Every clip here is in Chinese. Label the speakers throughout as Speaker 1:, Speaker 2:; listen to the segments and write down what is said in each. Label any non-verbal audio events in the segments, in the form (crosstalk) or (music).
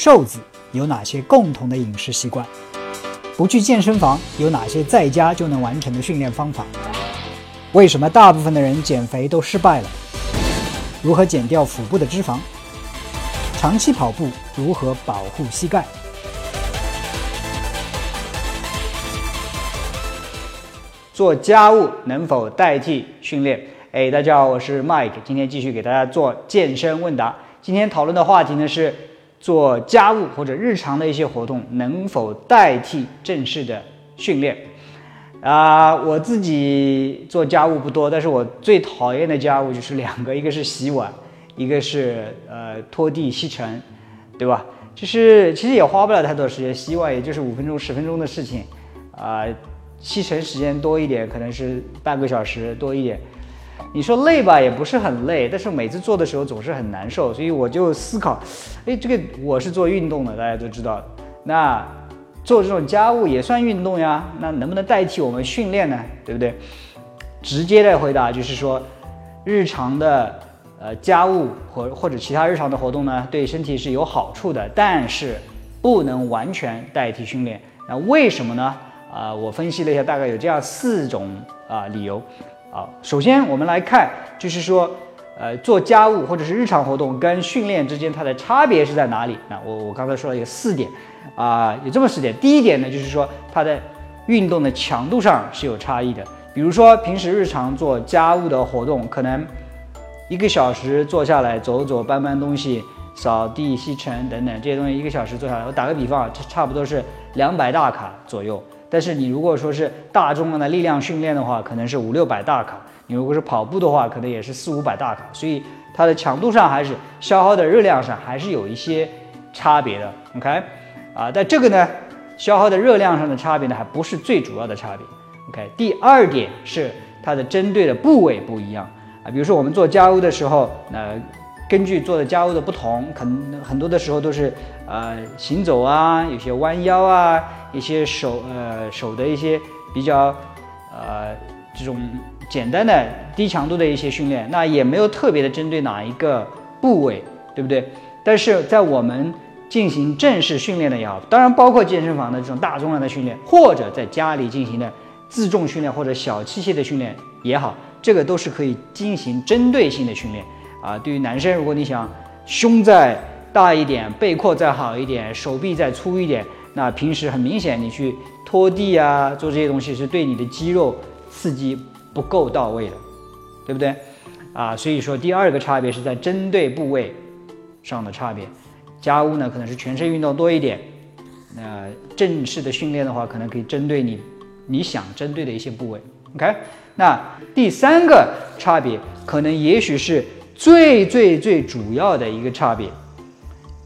Speaker 1: 瘦子有哪些共同的饮食习惯？不去健身房有哪些在家就能完成的训练方法？为什么大部分的人减肥都失败了？如何减掉腹部的脂肪？长期跑步如何保护膝盖？做家务能否代替训练？哎，大家好，我是 Mike，今天继续给大家做健身问答。今天讨论的话题呢是。做家务或者日常的一些活动能否代替正式的训练？啊，我自己做家务不多，但是我最讨厌的家务就是两个，一个是洗碗，一个是呃拖地吸尘，对吧？就是其实也花不了太多时间，洗碗也就是五分钟十分钟的事情，啊，吸尘时间多一点，可能是半个小时多一点。你说累吧，也不是很累，但是每次做的时候总是很难受，所以我就思考，哎，这个我是做运动的，大家都知道，那做这种家务也算运动呀，那能不能代替我们训练呢？对不对？直接的回答就是说，日常的呃家务或或者其他日常的活动呢，对身体是有好处的，但是不能完全代替训练。那为什么呢？啊，我分析了一下，大概有这样四种啊理由。好，首先我们来看，就是说，呃，做家务或者是日常活动跟训练之间它的差别是在哪里？那我我刚才说了有四点，啊，有这么四点。第一点呢，就是说它的运动的强度上是有差异的。比如说平时日常做家务的活动，可能一个小时坐下来走走、搬搬东西、扫地、吸尘等等这些东西，一个小时做下来，我打个比方，差差不多是两百大卡左右。但是你如果说是大重量的力量训练的话，可能是五六百大卡；你如果是跑步的话，可能也是四五百大卡。所以它的强度上还是消耗的热量上还是有一些差别的。OK，啊，但这个呢，消耗的热量上的差别呢，还不是最主要的差别。OK，第二点是它的针对的部位不一样啊，比如说我们做家务的时候，那根据做的家务的不同，可能很多的时候都是呃行走啊，有些弯腰啊。一些手呃手的一些比较呃这种简单的低强度的一些训练，那也没有特别的针对哪一个部位，对不对？但是在我们进行正式训练的也好，当然包括健身房的这种大重量的训练，或者在家里进行的自重训练或者小器械的训练也好，这个都是可以进行针对性的训练啊。对于男生，如果你想胸再大一点，背阔再好一点，手臂再粗一点。那平时很明显，你去拖地啊，做这些东西是对你的肌肉刺激不够到位的，对不对？啊，所以说第二个差别是在针对部位上的差别。家务呢可能是全身运动多一点，那正式的训练的话，可能可以针对你你想针对的一些部位。OK，那第三个差别可能也许是最最最主要的一个差别，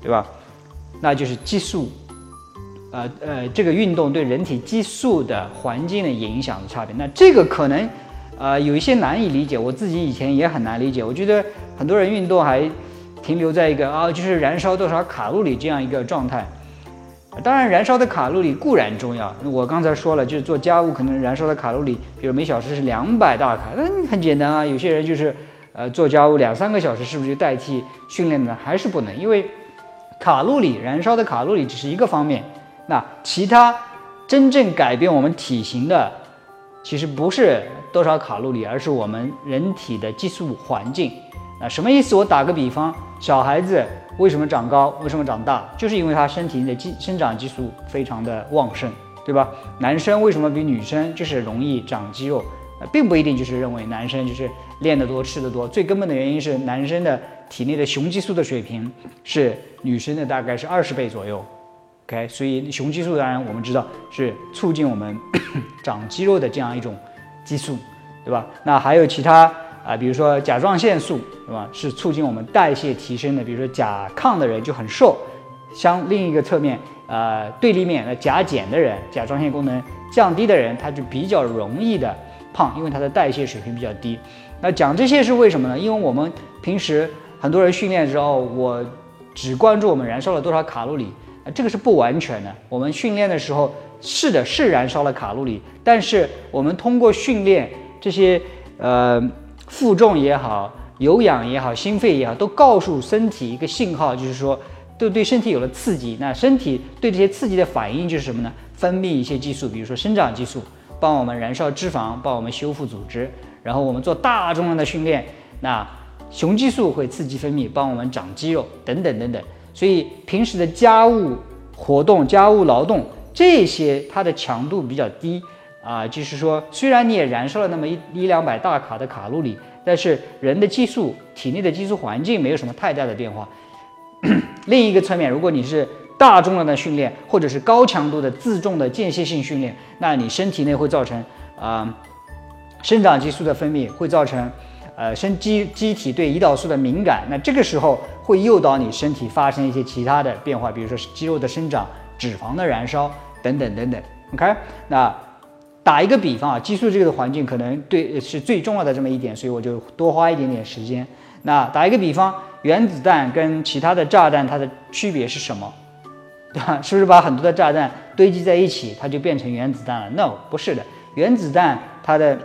Speaker 1: 对吧？那就是激素。呃呃，这个运动对人体激素的环境的影响的差别，那这个可能，呃，有一些难以理解。我自己以前也很难理解。我觉得很多人运动还停留在一个啊，就是燃烧多少卡路里这样一个状态。当然，燃烧的卡路里固然重要。我刚才说了，就是做家务可能燃烧的卡路里，比如每小时是两百大卡，那很简单啊。有些人就是呃做家务两三个小时，是不是就代替训练呢？还是不能，因为卡路里燃烧的卡路里只是一个方面。那其他真正改变我们体型的，其实不是多少卡路里，而是我们人体的激素环境。那什么意思？我打个比方，小孩子为什么长高，为什么长大，就是因为他身体的激生长激素非常的旺盛，对吧？男生为什么比女生就是容易长肌肉？并不一定就是认为男生就是练得多吃得多，最根本的原因是男生的体内的雄激素的水平是女生的大概是二十倍左右。OK，所以雄激素当然我们知道是促进我们 (coughs) 长肌肉的这样一种激素，对吧？那还有其他啊，比如说甲状腺素，对吧？是促进我们代谢提升的。比如说甲亢的人就很瘦，相另一个侧面，呃，对立面，那甲减的人，甲状腺功能降低的人，他就比较容易的胖，因为它的代谢水平比较低。那讲这些是为什么呢？因为我们平时很多人训练的时候，我只关注我们燃烧了多少卡路里。啊，这个是不完全的。我们训练的时候是的，是燃烧了卡路里，但是我们通过训练这些呃负重也好、有氧也好、心肺也好，都告诉身体一个信号，就是说都对身体有了刺激。那身体对这些刺激的反应就是什么呢？分泌一些激素，比如说生长激素，帮我们燃烧脂肪，帮我们修复组织。然后我们做大重量的训练，那雄激素会刺激分泌，帮我们长肌肉等等等等。所以平时的家务活动、家务劳动这些，它的强度比较低啊，就是说虽然你也燃烧了那么一一两百大卡的卡路里，但是人的激素、体内的激素环境没有什么太大的变化。(coughs) 另一个侧面，如果你是大重量的训练，或者是高强度的自重的间歇性训练，那你身体内会造成啊生长激素的分泌，会造成呃身机机体对胰岛素的敏感，那这个时候会诱导你身体发生一些其他的变化，比如说肌肉的生长、脂肪的燃烧等等等等。OK，那打一个比方啊，激素这个的环境可能对是最重要的这么一点，所以我就多花一点点时间。那打一个比方，原子弹跟其他的炸弹它的区别是什么？(laughs) 对吧？是不是把很多的炸弹堆积在一起，它就变成原子弹了？No，不是的。原子弹它的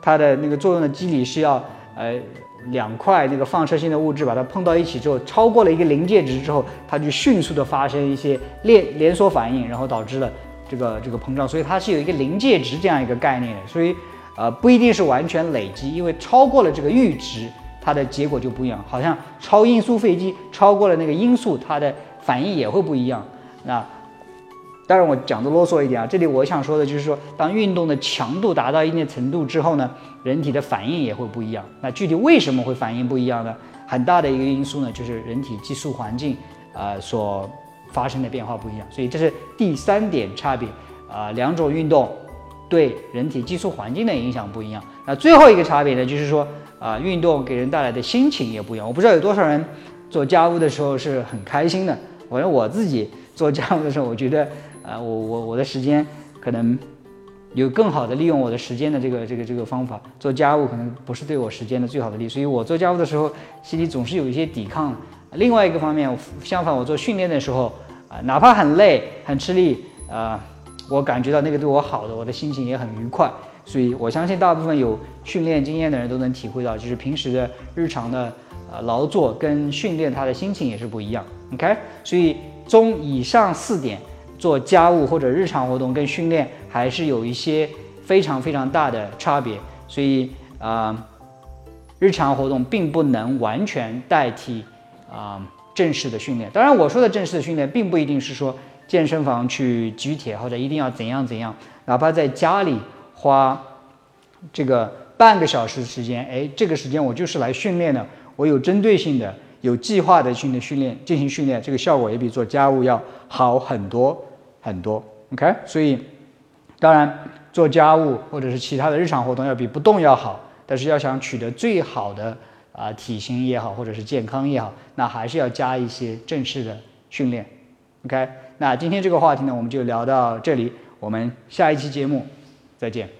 Speaker 1: 它的那个作用的机理是要呃两块那个放射性的物质把它碰到一起之后，超过了一个临界值之后，它就迅速的发生一些链连锁反应，然后导致了这个这个膨胀。所以它是有一个临界值这样一个概念的。所以呃不一定是完全累积，因为超过了这个阈值，它的结果就不一样。好像超音速飞机超过了那个音速，它的反应也会不一样。那当然，我讲的啰嗦一点啊。这里我想说的就是说，当运动的强度达到一定程度之后呢，人体的反应也会不一样。那具体为什么会反应不一样呢？很大的一个因素呢，就是人体激素环境呃所发生的变化不一样。所以这是第三点差别啊，两种运动对人体激素环境的影响不一样。那最后一个差别呢，就是说啊，运动给人带来的心情也不一样。我不知道有多少人做家务的时候是很开心的，反正我自己。做家务的时候，我觉得，呃，我我我的时间可能有更好的利用我的时间的这个这个这个方法。做家务可能不是对我时间的最好的利，所以我做家务的时候心里总是有一些抵抗。另外一个方面，相反，我做训练的时候，啊，哪怕很累很吃力，啊，我感觉到那个对我好的，我的心情也很愉快。所以我相信大部分有训练经验的人都能体会到，就是平时的日常的呃劳作跟训练，他的心情也是不一样。OK，所以。中以上四点做家务或者日常活动跟训练还是有一些非常非常大的差别，所以啊，日常活动并不能完全代替啊正式的训练。当然，我说的正式的训练，并不一定是说健身房去举铁或者一定要怎样怎样，哪怕在家里花这个半个小时时间，哎，这个时间我就是来训练的，我有针对性的。有计划的训练训练进行训练，这个效果也比做家务要好很多很多。OK，所以当然做家务或者是其他的日常活动要比不动要好，但是要想取得最好的啊体型也好，或者是健康也好，那还是要加一些正式的训练。OK，那今天这个话题呢，我们就聊到这里，我们下一期节目再见。